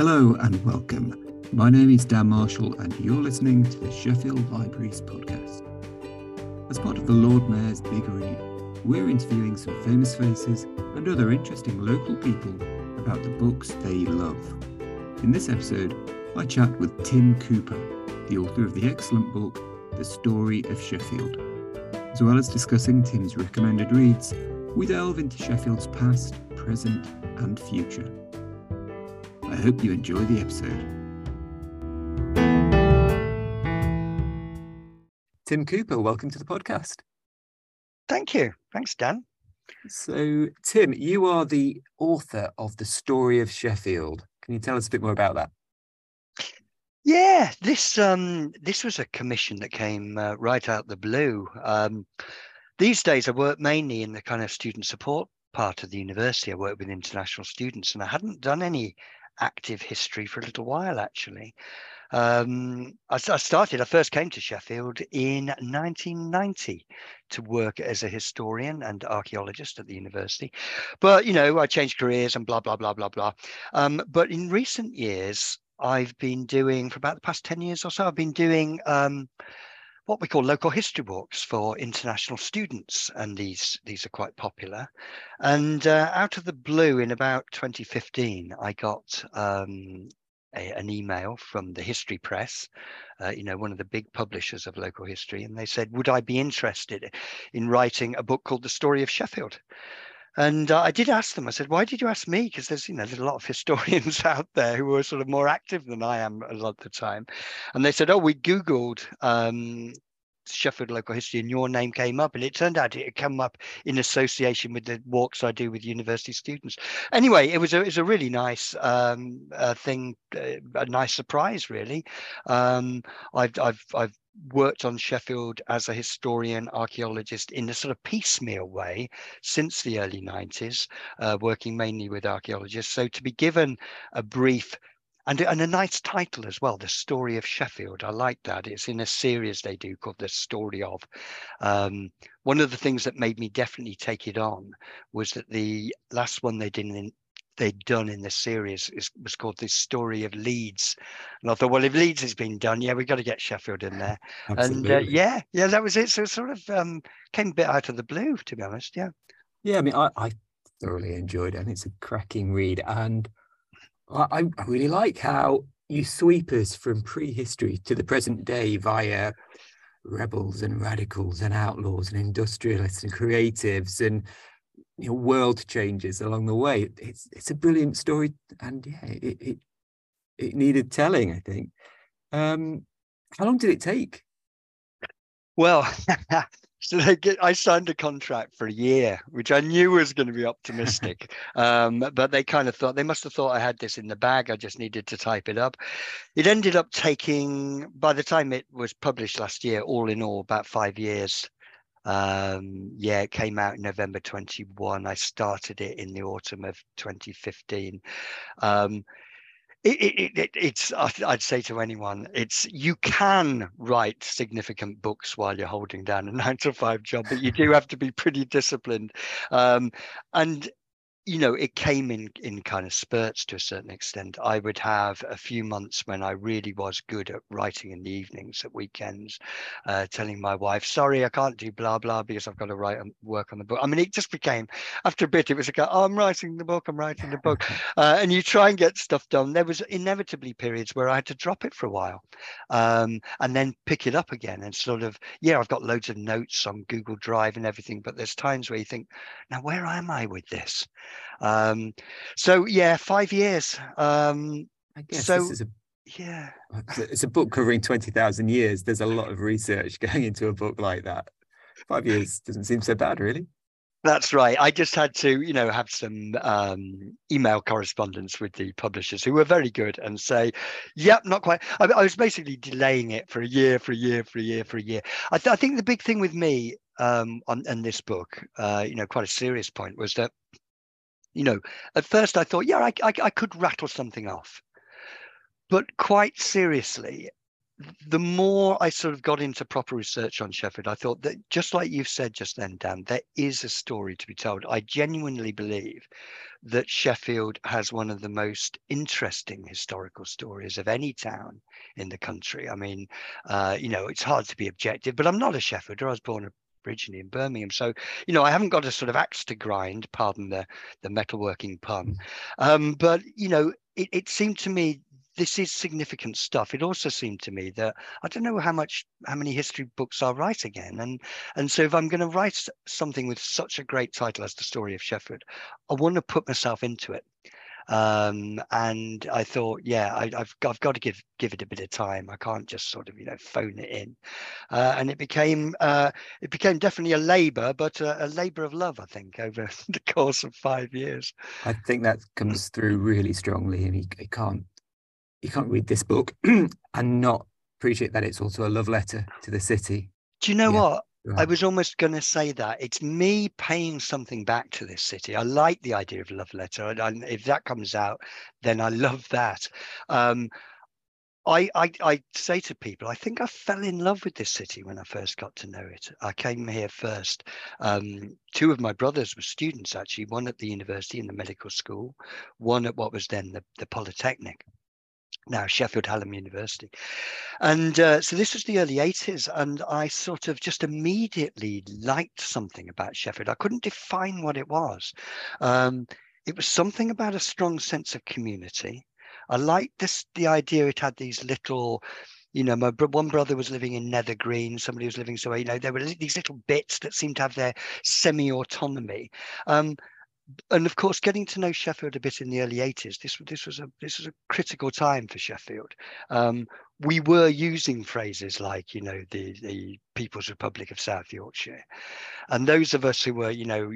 Hello and welcome. My name is Dan Marshall, and you're listening to the Sheffield Libraries podcast. As part of the Lord Mayor's Big Read, we're interviewing some famous faces and other interesting local people about the books they love. In this episode, I chat with Tim Cooper, the author of the excellent book The Story of Sheffield. As well as discussing Tim's recommended reads, we delve into Sheffield's past, present, and future. I hope you enjoy the episode. Tim Cooper, welcome to the podcast. Thank you. Thanks, Dan. So, Tim, you are the author of The Story of Sheffield. Can you tell us a bit more about that? Yeah, this um, this was a commission that came uh, right out the blue. Um, these days, I work mainly in the kind of student support part of the university. I work with international students, and I hadn't done any active history for a little while actually. Um, I, I, started, I first came to Sheffield in 1990 to work as a historian and archaeologist at the university. But, you know, I changed careers and blah, blah, blah, blah, blah. Um, but in recent years, I've been doing, for about the past 10 years or so, I've been doing um, what we call local history walks for international students, and these these are quite popular. And uh, out of the blue, in about 2015, I got um, a, an email from the History Press, uh, you know, one of the big publishers of local history, and they said, "Would I be interested in writing a book called The Story of Sheffield?" And uh, I did ask them. I said, "Why did you ask me?" Because there's, you know, there's a lot of historians out there who are sort of more active than I am a lot of the time. And they said, "Oh, we googled um, Sheffield local history, and your name came up, and it turned out it had come up in association with the walks I do with university students. Anyway, it was a, it was a really nice um, uh, thing, uh, a nice surprise, really. Um, I've I've I've worked on Sheffield as a historian, archaeologist in a sort of piecemeal way since the early 90s, uh, working mainly with archaeologists. So to be given a brief and, and a nice title as well, The Story of Sheffield. I like that. It's in a series they do called The Story of. Um, one of the things that made me definitely take it on was that the last one they did in, they'd done in the series is, was called the story of Leeds. And I thought, well, if Leeds has been done, yeah, we've got to get Sheffield in there. Absolutely. And uh, yeah, yeah, that was it. So it sort of um, came a bit out of the blue, to be honest. Yeah. Yeah, I mean, I, I thoroughly enjoyed it and it's a cracking read. And I, I really like how you sweep us from prehistory to the present day via rebels and radicals and outlaws and industrialists and creatives and you know, world changes along the way. It's it's a brilliant story, and yeah, it it, it needed telling. I think. Um, how long did it take? Well, So they get, I signed a contract for a year, which I knew was going to be optimistic. um, but they kind of thought they must have thought I had this in the bag. I just needed to type it up. It ended up taking, by the time it was published last year, all in all, about five years. Um, yeah, it came out in November 21. I started it in the autumn of 2015. Um, it, it, it, it's I'd say to anyone, it's you can write significant books while you're holding down a nine to five job, but you do have to be pretty disciplined. Um, and you know, it came in in kind of spurts to a certain extent. I would have a few months when I really was good at writing in the evenings, at weekends, uh, telling my wife, "Sorry, I can't do blah blah because I've got to write and work on the book." I mean, it just became after a bit, it was like, "Oh, I'm writing the book. I'm writing the book," uh, and you try and get stuff done. There was inevitably periods where I had to drop it for a while, um, and then pick it up again, and sort of, yeah, I've got loads of notes on Google Drive and everything, but there's times where you think, "Now, where am I with this?" Um, so yeah, five years. Um, I guess so, this is a yeah. It's a book covering twenty thousand years. There's a lot of research going into a book like that. Five years doesn't seem so bad, really. That's right. I just had to, you know, have some um, email correspondence with the publishers who were very good and say, "Yep, not quite." I, I was basically delaying it for a year, for a year, for a year, for a year. I, th- I think the big thing with me um, on in this book, uh, you know, quite a serious point, was that you know, at first I thought, yeah, I, I, I could rattle something off. But quite seriously, the more I sort of got into proper research on Sheffield, I thought that just like you've said just then, Dan, there is a story to be told. I genuinely believe that Sheffield has one of the most interesting historical stories of any town in the country. I mean, uh, you know, it's hard to be objective, but I'm not a Sheffielder. I was born originally in Birmingham. So, you know, I haven't got a sort of axe to grind, pardon the the metalworking pun. Mm. Um, but you know, it, it seemed to me this is significant stuff. It also seemed to me that I don't know how much how many history books I'll write again, and and so if I'm going to write something with such a great title as the story of Sheffield, I want to put myself into it. Um, and I thought, yeah, I, have I've got to give give it a bit of time. I can't just sort of you know phone it in. Uh, and it became uh, it became definitely a labour, but a, a labour of love, I think, over the course of five years. I think that comes through really strongly, and you, you can't you can't read this book and not appreciate that it's also a love letter to the city. Do you know yeah. what? I was almost going to say that it's me paying something back to this city. I like the idea of love letter, and if that comes out, then I love that. Um, I, I, I say to people, I think I fell in love with this city when I first got to know it. I came here first. Um, two of my brothers were students, actually. One at the university in the medical school, one at what was then the, the polytechnic now Sheffield Hallam University. And uh, so this was the early 80s, and I sort of just immediately liked something about Sheffield. I couldn't define what it was. Um, it was something about a strong sense of community. I liked this the idea it had these little you know, my one brother was living in Nether Green, somebody was living so, you know, there were these little bits that seemed to have their semi-autonomy. Um, and of course, getting to know Sheffield a bit in the early 80s, this this was a this was a critical time for Sheffield. Um, we were using phrases like, you know, the the People's Republic of South Yorkshire, and those of us who were, you know,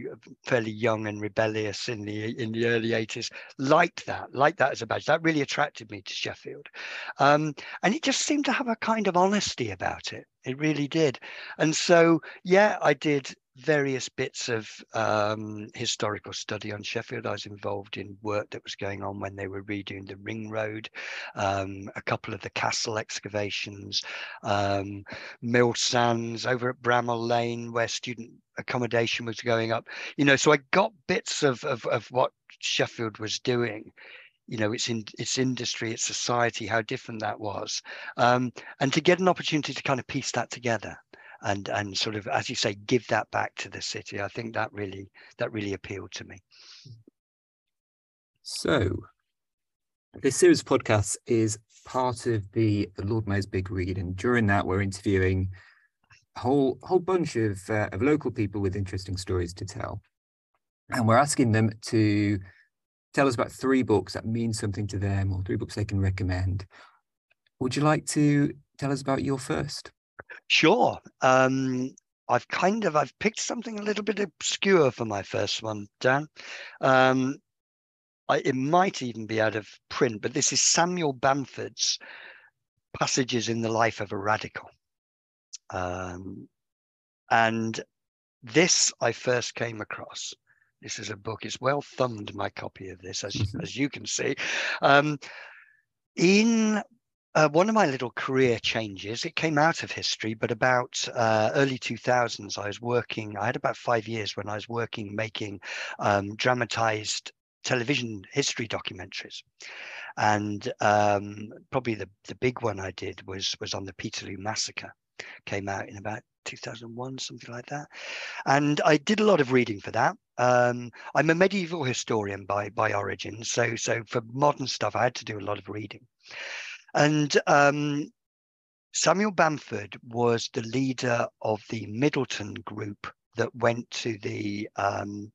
fairly young and rebellious in the in the early 80s liked that, liked that as a badge. That really attracted me to Sheffield, um, and it just seemed to have a kind of honesty about it. It really did, and so yeah, I did various bits of um, historical study on Sheffield. I was involved in work that was going on when they were redoing the Ring Road, um, a couple of the castle excavations, um, Mill Sands over at Bramall Lane, where student accommodation was going up. You know, so I got bits of of, of what Sheffield was doing you know its in its industry its society how different that was um, and to get an opportunity to kind of piece that together and and sort of as you say give that back to the city. I think that really that really appealed to me. So this series of podcasts is part of the, lord mayor's big read and during that we're interviewing a whole whole bunch of uh, of local people with interesting stories to tell. And we're asking them to tell us about three books that mean something to them or three books they can recommend. Would you like to tell us about your first Sure. Um, I've kind of I've picked something a little bit obscure for my first one, Dan. Um, I, it might even be out of print, but this is Samuel Bamford's Passages in the Life of a Radical. Um, and this I first came across. This is a book. It's well thumbed, my copy of this, as, mm-hmm. as you can see. Um, in uh, one of my little career changes, it came out of history, but about uh, early 2000s, I was working, I had about five years when I was working making um, dramatized television history documentaries. And um, probably the, the big one I did was, was on the Peterloo Massacre, came out in about 2001, something like that. And I did a lot of reading for that. Um, I'm a medieval historian by by origin, so so for modern stuff, I had to do a lot of reading. And um, Samuel Bamford was the leader of the Middleton group that went to the um,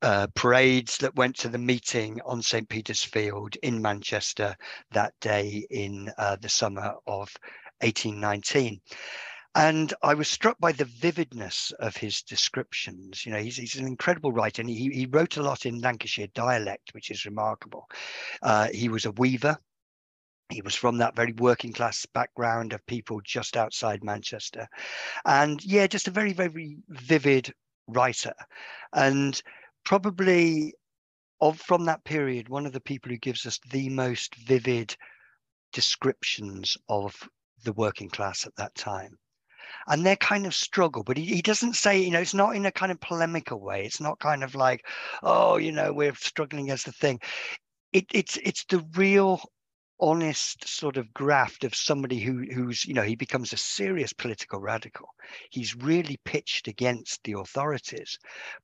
uh, parades, that went to the meeting on St. Peter's Field in Manchester that day in uh, the summer of 1819. And I was struck by the vividness of his descriptions. You know, he's, he's an incredible writer, and he, he wrote a lot in Lancashire dialect, which is remarkable. Uh, he was a weaver, he was from that very working class background of people just outside Manchester. And yeah, just a very, very vivid writer. And probably of from that period, one of the people who gives us the most vivid descriptions of the working class at that time and their kind of struggle. But he, he doesn't say, you know, it's not in a kind of polemical way. It's not kind of like, oh, you know, we're struggling as the thing. It, it's it's the real honest sort of graft of somebody who who's you know he becomes a serious political radical. He's really pitched against the authorities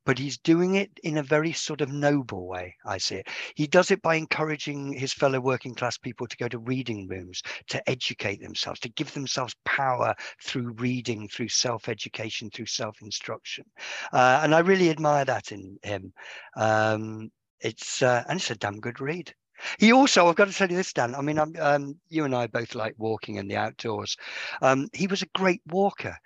but he's doing it in a very sort of noble way i see it. He does it by encouraging his fellow working class people to go to reading rooms to educate themselves to give themselves power through reading through self-education through self-instruction. Uh, and i really admire that in him. Um, it's uh, and it's a damn good read he also, I've got to tell you this, Dan. I mean, um, you and I both like walking in the outdoors. Um, he was a great walker.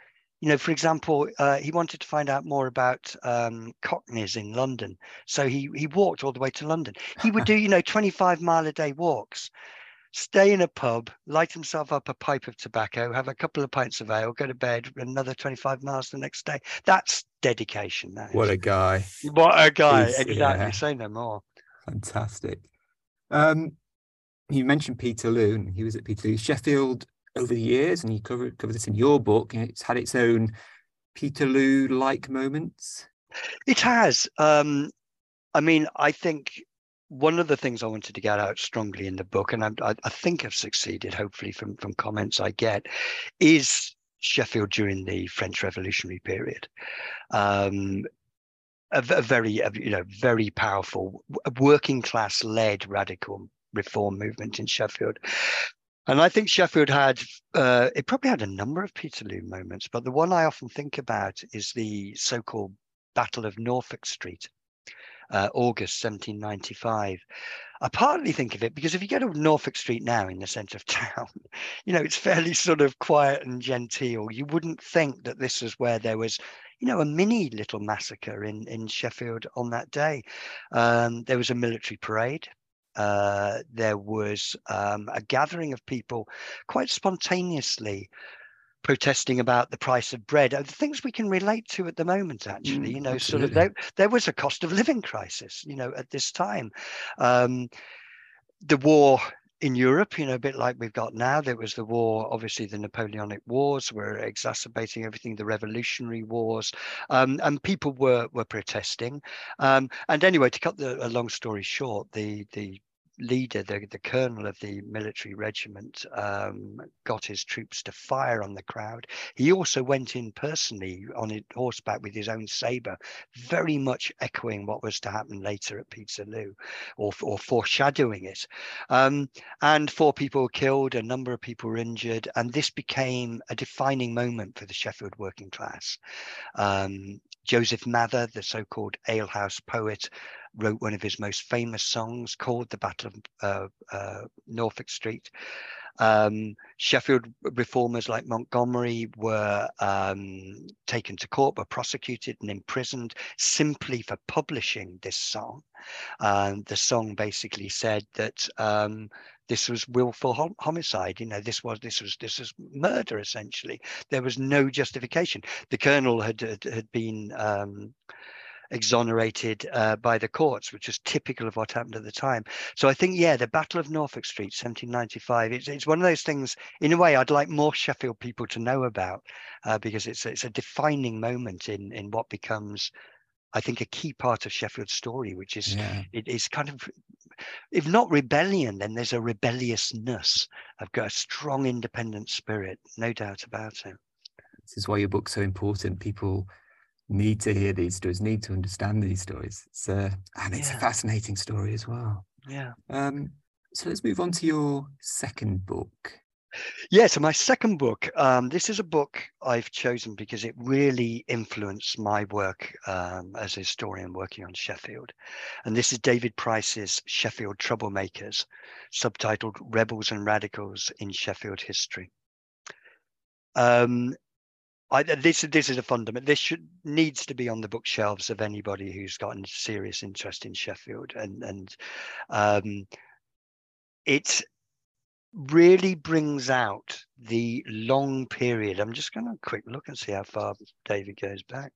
You know, for example, uh, he wanted to find out more about um, Cockneys in London, so he he walked all the way to London. He would do, you know, 25 mile a day walks, stay in a pub, light himself up a pipe of tobacco, have a couple of pints of ale, go to bed, another 25 miles the next day. That's dedication. That what a guy! What a guy! He's, exactly. Yeah. Say no more. Fantastic. Um, you mentioned Peterloo. He was at Peterloo Sheffield over the years, and you covered cover this in your book. It's had its own Peterloo-like moments. It has. Um, I mean, I think one of the things I wanted to get out strongly in the book, and I, I think I've succeeded, hopefully from from comments I get, is Sheffield during the French Revolutionary period. Um, a, a very a, you know very powerful working class led radical reform movement in Sheffield. And I think Sheffield had, uh, it probably had a number of Peterloo moments, but the one I often think about is the so called Battle of Norfolk Street, uh, August 1795. I partly think of it because if you go to Norfolk Street now in the centre of town, you know, it's fairly sort of quiet and genteel. You wouldn't think that this is where there was you know, a mini little massacre in, in Sheffield on that day. Um, there was a military parade. Uh, there was um, a gathering of people quite spontaneously protesting about the price of bread, the things we can relate to at the moment, actually. Mm, you know, absolutely. sort of there, there was a cost of living crisis, you know, at this time. Um, the war in Europe, you know, a bit like we've got now. There was the war, obviously, the Napoleonic Wars were exacerbating everything, the Revolutionary Wars, um, and people were were protesting. Um, and anyway, to cut the a long story short, the the leader, the, the colonel of the military regiment, um, got his troops to fire on the crowd. He also went in personally on horseback with his own saber, very much echoing what was to happen later at Peterloo, or, or foreshadowing it. Um, and four people were killed, a number of people were injured, and this became a defining moment for the Sheffield working class. Um, Joseph Mather, the so-called alehouse poet, wrote one of his most famous songs called The Battle of uh, uh, Norfolk Street. Um, Sheffield reformers like Montgomery were um, taken to court, were prosecuted and imprisoned simply for publishing this song. Um, the song basically said that um, this was willful homicide. You know, this was this was this was murder essentially. There was no justification. The colonel had had, had been um, exonerated uh, by the courts, which was typical of what happened at the time. So I think, yeah, the Battle of Norfolk Street, 1795, it's, it's one of those things, in a way, I'd like more Sheffield people to know about uh, because it's, it's a defining moment in, in what becomes, I think, a key part of Sheffield's story, which is yeah. it is kind of, if not rebellion, then there's a rebelliousness. I've got a strong independent spirit, no doubt about it. This is why your book's so important. People need to hear these stories, need to understand these stories. It's, uh, and it's yeah. a fascinating story as well. Yeah. Um, so let's move on to your second book. Yeah, so my second book, um, this is a book I've chosen because it really influenced my work um, as a historian working on Sheffield. And this is David Price's Sheffield Troublemakers, subtitled Rebels and Radicals in Sheffield History. Um, I, this this is a fundament. This should needs to be on the bookshelves of anybody who's got a serious interest in Sheffield, and and um, it really brings out the long period. I'm just going to quick look and see how far David goes back.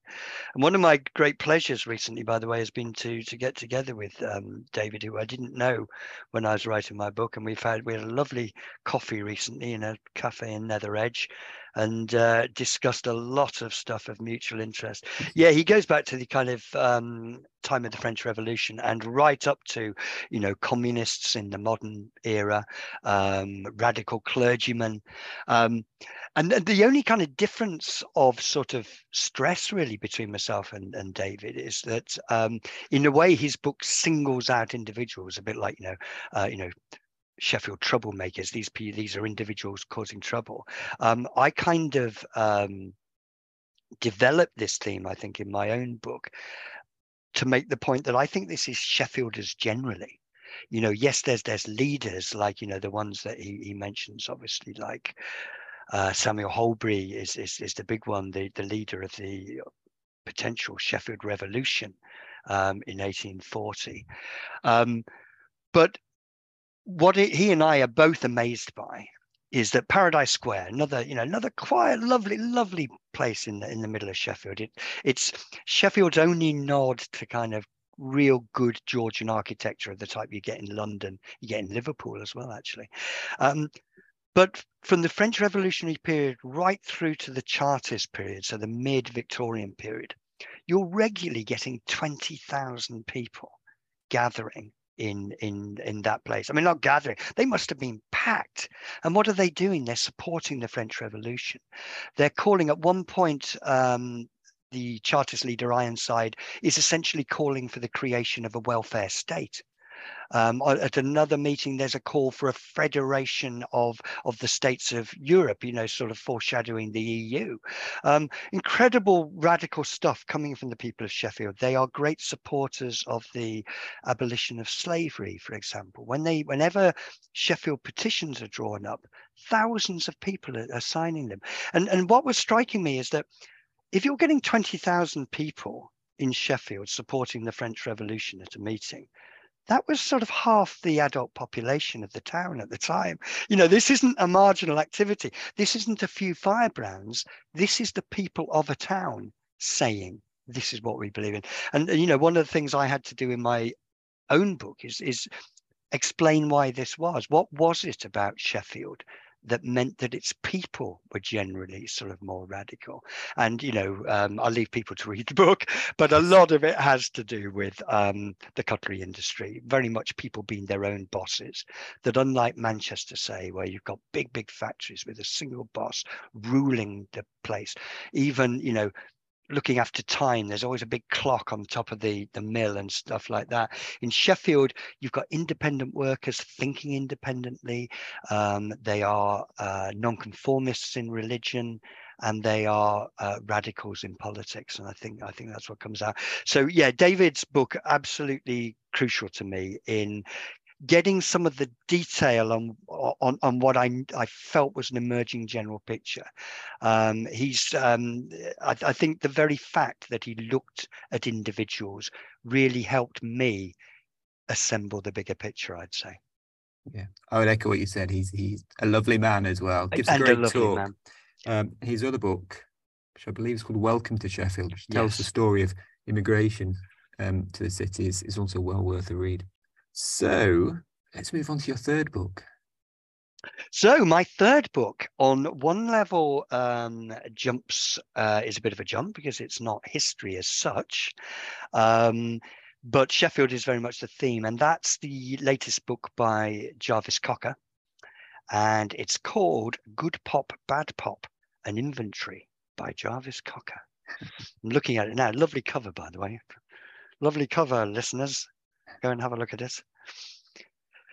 And one of my great pleasures recently, by the way, has been to to get together with um, David, who I didn't know when I was writing my book, and we've had we had a lovely coffee recently in a cafe in Nether Edge, and uh, discussed a lot of stuff of mutual interest. Yeah, he goes back to the kind of um, time of the French Revolution and right up to, you know, communists in the modern era, um, radical clergymen. Um, and the only kind of difference of sort of stress really between myself and, and David is that um, in a way his book singles out individuals a bit like, you know, uh, you know, Sheffield troublemakers. These these are individuals causing trouble. Um, I kind of um, developed this theme, I think, in my own book to make the point that I think this is Sheffielders generally. You know, yes, there's there's leaders like you know the ones that he, he mentions, obviously like uh, Samuel Holberry is, is is the big one, the the leader of the potential Sheffield Revolution um, in 1840. Um, but what he and I are both amazed by is that Paradise Square, another you know another quiet, lovely, lovely place in the in the middle of Sheffield. It it's Sheffield's only nod to kind of real good Georgian architecture of the type you get in London, you get in Liverpool as well, actually. Um, but from the French Revolutionary period right through to the Chartist period, so the mid Victorian period, you're regularly getting 20,000 people gathering in in in that place. I mean, not gathering; they must have been packed. And what are they doing? They're supporting the French Revolution. They're calling at one point. Um, the Chartist leader Ironside is essentially calling for the creation of a welfare state. Um, at another meeting, there's a call for a federation of, of the states of Europe, you know, sort of foreshadowing the EU. Um, incredible radical stuff coming from the people of Sheffield. They are great supporters of the abolition of slavery, for example. When they, whenever Sheffield petitions are drawn up, thousands of people are, are signing them. And, and what was striking me is that if you're getting 20,000 people in Sheffield supporting the French Revolution at a meeting, that was sort of half the adult population of the town at the time. You know, this isn't a marginal activity. This isn't a few firebrands. This is the people of a town saying, this is what we believe in. And, you know, one of the things I had to do in my own book is, is explain why this was. What was it about Sheffield that meant that its people were generally sort of more radical. And, you know, um, I'll leave people to read the book, but a lot of it has to do with um, the cutlery industry, very much people being their own bosses. That unlike Manchester, say, where you've got big, big factories with a single boss ruling the place, even, you know, looking after time. There's always a big clock on top of the, the mill and stuff like that. In Sheffield, you've got independent workers thinking independently. Um, they are uh, nonconformists in religion and they are uh, radicals in politics and i think i think that's what comes out so yeah david's book absolutely crucial to me in getting some of the detail on on, on what I, I felt was an emerging general picture. Um, he's um, I, I, think the very fact that he looked at individuals really helped me assemble the bigger picture. I'd say. Yeah, I would echo what you said. He's he's a lovely man as well. Gives and a great a talk. Um, his other book, which I believe is called Welcome to Sheffield, which tells yes. the story of immigration um, to the city, is, is also well worth a read. So let's move on to your third book. So my third book, on one level, um, jumps uh, is a bit of a jump because it's not history as such, um, but Sheffield is very much the theme, and that's the latest book by Jarvis Cocker, and it's called "Good Pop, Bad Pop: An Inventory" by Jarvis Cocker. I'm looking at it now. Lovely cover, by the way. Lovely cover, listeners. Go and have a look at it.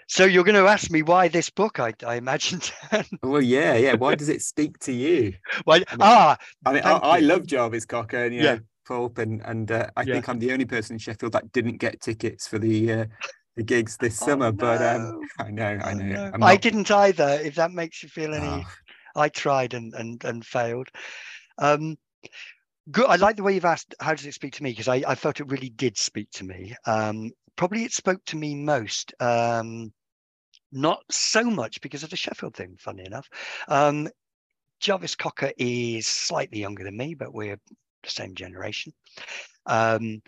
So you're going to ask me why this book? I, I imagine. well, yeah, yeah. Why does it speak to you? Why? I mean, ah, I mean, I, I, love Jarvis Cocker and yeah, Pulp, and and uh, I yeah. think I'm the only person in Sheffield that didn't get tickets for the uh, the gigs this oh, summer. No. But um, I know, I know. Oh, no. Not... I didn't either. If that makes you feel any, oh. I tried and and and failed. Um, good. I like the way you've asked. How does it speak to me? Because I, I felt it really did speak to me. Um, probably it spoke to me most. Um, not so much because of the Sheffield thing, funny enough. Um, Jarvis Cocker is slightly younger than me, but we're the same generation. Um,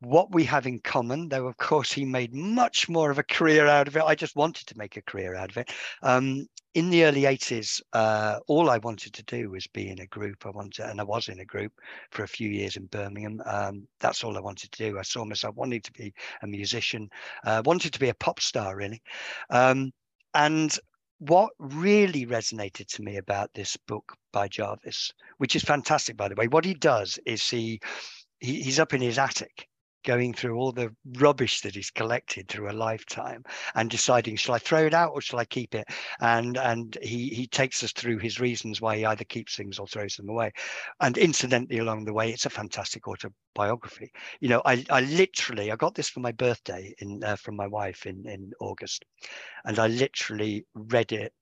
what we have in common, though, of course, he made much more of a career out of it. I just wanted to make a career out of it. Um, in the early 80s, uh, all I wanted to do was be in a group. I wanted, and I was in a group for a few years in Birmingham. Um, that's all I wanted to do. I saw myself wanting to be a musician, uh, wanted to be a pop star, really. Um, and what really resonated to me about this book by Jarvis, which is fantastic, by the way, what he does is he, he he's up in his attic going through all the rubbish that he's collected through a lifetime and deciding shall I throw it out or shall I keep it? And and he he takes us through his reasons why he either keeps things or throws them away. And incidentally along the way it's a fantastic autobiography. You know I I literally I got this for my birthday in uh, from my wife in in August. And I literally read it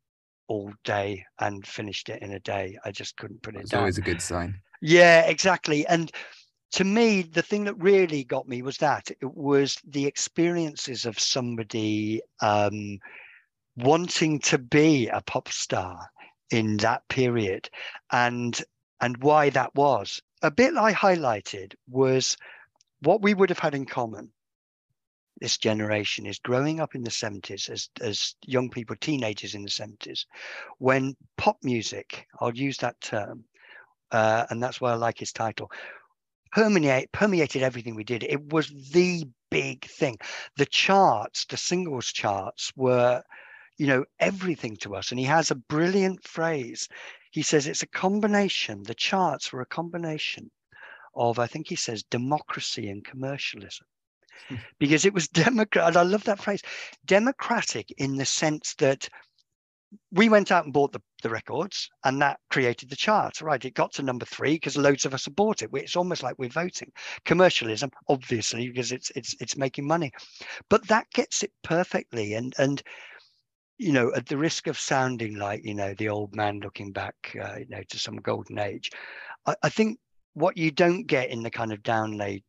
all day and finished it in a day. I just couldn't put it It's down. always a good sign. yeah exactly. And to me, the thing that really got me was that it was the experiences of somebody um, wanting to be a pop star in that period, and and why that was. A bit I highlighted was what we would have had in common. This generation is growing up in the 70s as, as young people, teenagers in the 70s, when pop music, I'll use that term, uh, and that's why I like his title, permeate, permeated everything we did. It was the big thing. The charts, the singles charts were, you know, everything to us. And he has a brilliant phrase. He says it's a combination, the charts were a combination of, I think he says, democracy and commercialism. Hmm. because it was democrat. I love that phrase, democratic in the sense that we went out and bought the, the records and that created the chart right? It got to number three because loads of us have bought it. It's almost like we're voting. Commercialism obviously because it's it's it's making money. But that gets it perfectly and and you know at the risk of sounding like you know the old man looking back uh, you know to some golden age I, I think what you don't get in the kind of download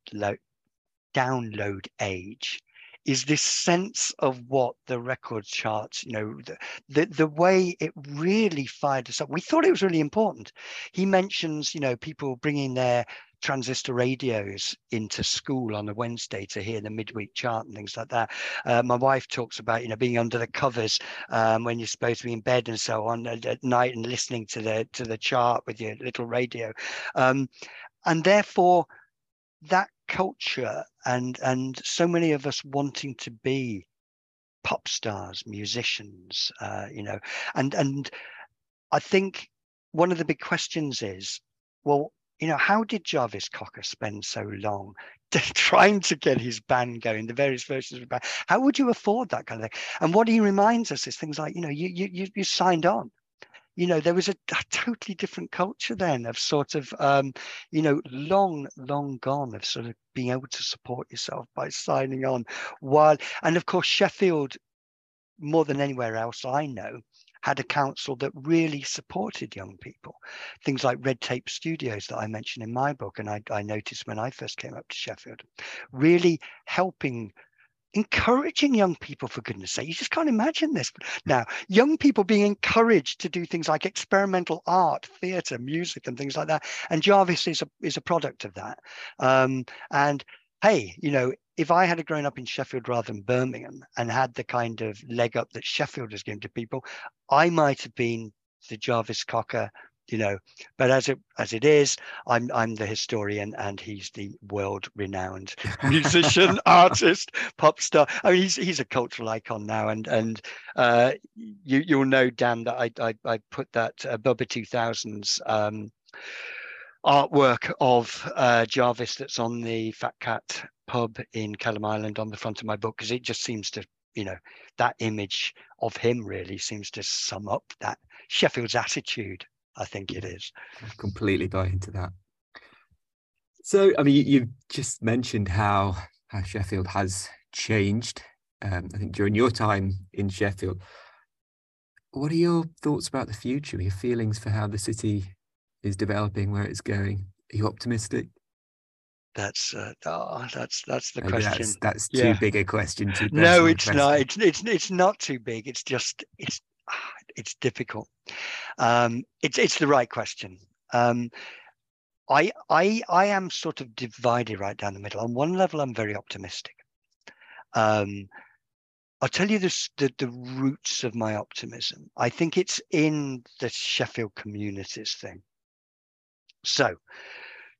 download age is this sense of what the record charts, you know, the, the, the way it really fired us up. We thought it was really important. He mentions, you know, people bringing their transistor radios into school on a Wednesday to hear the midweek chart and things like that. Uh, my wife talks about you know being under the covers um, when you're supposed to be in bed and so on at, at, night and listening to the to the chart with your little radio, um, and therefore that culture and and so many of us wanting to be pop stars musicians uh, you know and and i think one of the big questions is well you know how did jarvis cocker spend so long trying to get his band going the various versions of the band? How would you afford that kind of thing? And what he reminds us is things like you know you you you signed on you know, there was a, a, totally different culture then of sort of, um, you know, long, long gone of sort of being able to support yourself by signing on. While, and of course, Sheffield, more than anywhere else I know, had a council that really supported young people. Things like Red Tape Studios that I mentioned in my book, and I, I noticed when I first came up to Sheffield, really helping encouraging young people for goodness sake. You just can't imagine this. Now young people being encouraged to do things like experimental art theater music and things like that. And jarvis is a is a product of that. Um, and hey you know if i had grown up in sheffield rather than birmingham and had the kind of leg up that sheffield has given to people i might have been the jarvis cocker you know but as it as it is i'm i'm the historian and he's the world renowned musician artist pop star. I mean he's he's a cultural icon now and and uh you you'll know dan that i i, I put that uh, bubba 2000s um artwork of uh, jarvis that's on the fat cat pub in Kelham Island on the front of my book because it just seems to you know that image of him really seems to sum up that sheffield's attitude I think it is. I completely buy into that. So, I mean, you, have just mentioned how, how Sheffield has changed. Um, I think during your time in Sheffield, what are your thoughts about the future? Your feelings for how the city is developing, where it's going? Are you optimistic? That's uh, oh, that's that's the Maybe question. That's, that's too Yeah. big a question. Too No, it's not. It's it's it's not too big. It's just it's ah, it's difficult. Um, it's it's the right question. Um, I I I am sort of divided right down the middle. On one level, I'm very optimistic. Um, I'll tell you this, the the roots of my optimism. I think it's in the Sheffield communities thing. So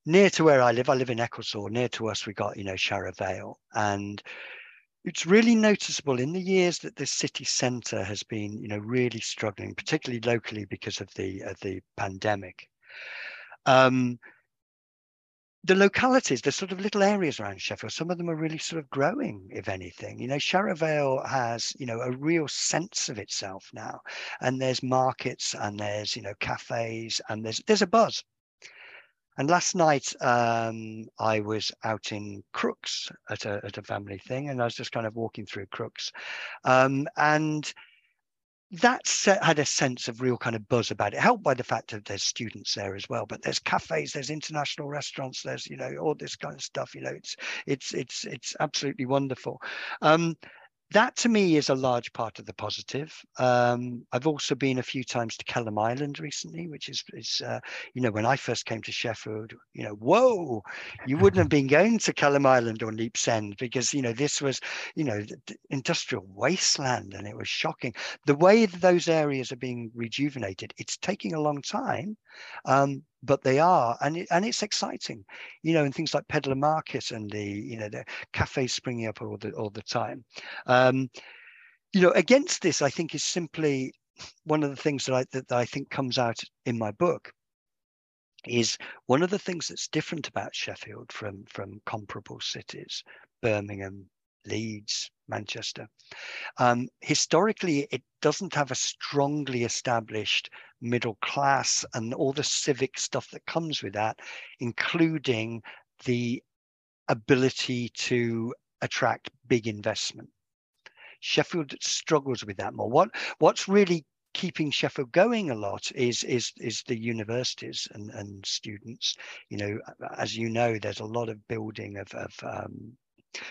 near to where I live, I live in Ecclesall. Near to us, we got you know Sharrow Vale, and it's really noticeable in the years that the city centre has been you know really struggling, particularly locally because of the of the pandemic. Um, the localities, the sort of little areas around Sheffield, some of them are really sort of growing, if anything. You know, Sharrow Vale has, you know, a real sense of itself now. And there's markets and there's, you know, cafes and there's there's a buzz. And last night um, I was out in Crookes at a at a family thing, and I was just kind of walking through Crookes, um, and that se- had a sense of real kind of buzz about it, helped by the fact that there's students there as well. But there's cafes, there's international restaurants, there's you know all this kind of stuff. You know, it's it's it's it's absolutely wonderful. Um, that to me is a large part of the positive. Um, I've also been a few times to Kelham Island recently, which is, is uh, you know, when I first came to Sheffield, you know, whoa, you wouldn't have been going to Kelham Island or Neepsend because, you know, this was, you know, industrial wasteland and it was shocking. The way those areas are being rejuvenated, it's taking a long time, um, but they are, and and it's exciting, you know, and things like Peddler Market and the, you know, the cafes springing up all the all the time. Um, you know, against this, I think is simply one of the things that I that I think comes out in my book is one of the things that's different about Sheffield from from comparable cities, Birmingham, Leeds, Manchester. Um, historically, it doesn't have a strongly established middle class and all the civic stuff that comes with that, including the ability to attract big investment. Sheffield struggles with that more. What what's really keeping Sheffield going a lot is is is the universities and, and students. You know, as you know, there's a lot of building of, of um,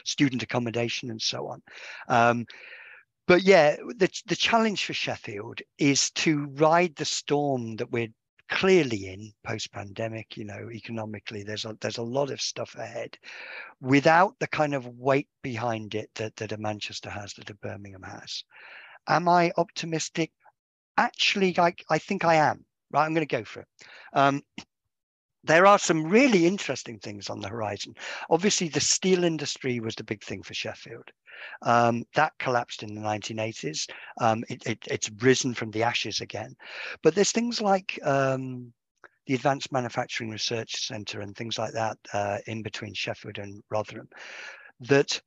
student accommodation and so on. Um, but yeah, the the challenge for Sheffield is to ride the storm that we're clearly in post-pandemic. You know, economically, there's a there's a lot of stuff ahead, without the kind of weight behind it that that a Manchester has, that a Birmingham has. Am I optimistic? Actually, I I think I am. Right, I'm going to go for it. Um, there are some really interesting things on the horizon. Obviously, the steel industry was the big thing for Sheffield. Um, that collapsed in the 1980s. Um, it, it, it's risen from the ashes again. But there's things like um, the Advanced Manufacturing Research Centre and things like that uh, in between Sheffield and Rotherham that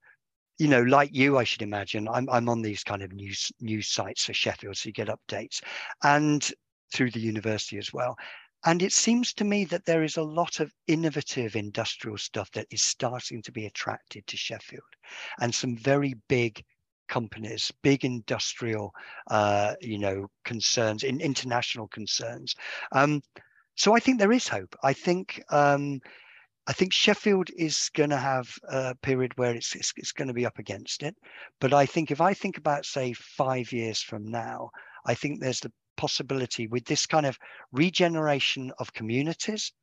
you know, like you, I should imagine, I'm I'm on these kind of news news sites for Sheffield, so you get updates, and through the university as well. And it seems to me that there is a lot of innovative industrial stuff that is starting to be attracted to Sheffield, and some very big companies, big industrial, uh, you know, concerns, in international concerns. Um, so I think there is hope. I think um, I think Sheffield is going to have a period where it's, it's, it's going to be up against it. But I think if I think about say five years from now, I think there's the possibility with this kind of regeneration of communities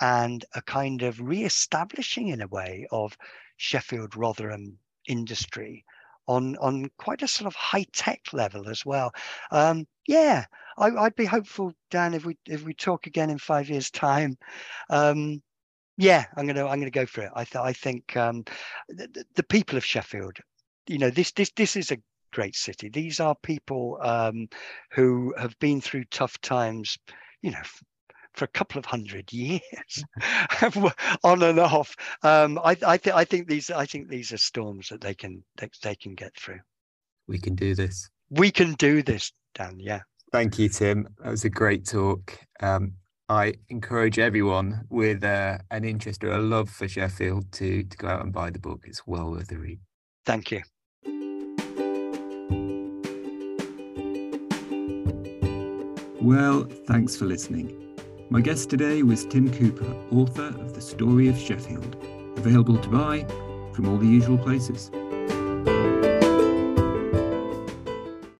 and a kind of re-establishing in a way of Sheffield Rotherham industry on on quite a sort of high tech level as well. Um, yeah, I, would be hopeful, Dan, if we if we talk again in five years' time. Um, yeah, I'm gonna I'm gonna go for it. I th- I think um, the, the people of Sheffield, you know, this this this is a great city. These are people um, who have been through tough times, you know, for a couple of hundred years, on and off. Um, I I, th- I think these I think these are storms that they can that they can get through. We can do this. We can do this, Dan. Yeah. Thank you, Tim. That was a great talk. Um, I encourage everyone with uh, an interest or a love for Sheffield to to go out and buy the book. It's well worth the read. Thank you. Well, thanks for listening. My guest today was Tim Cooper, author of The Story of Sheffield, Available to buy from all the usual places.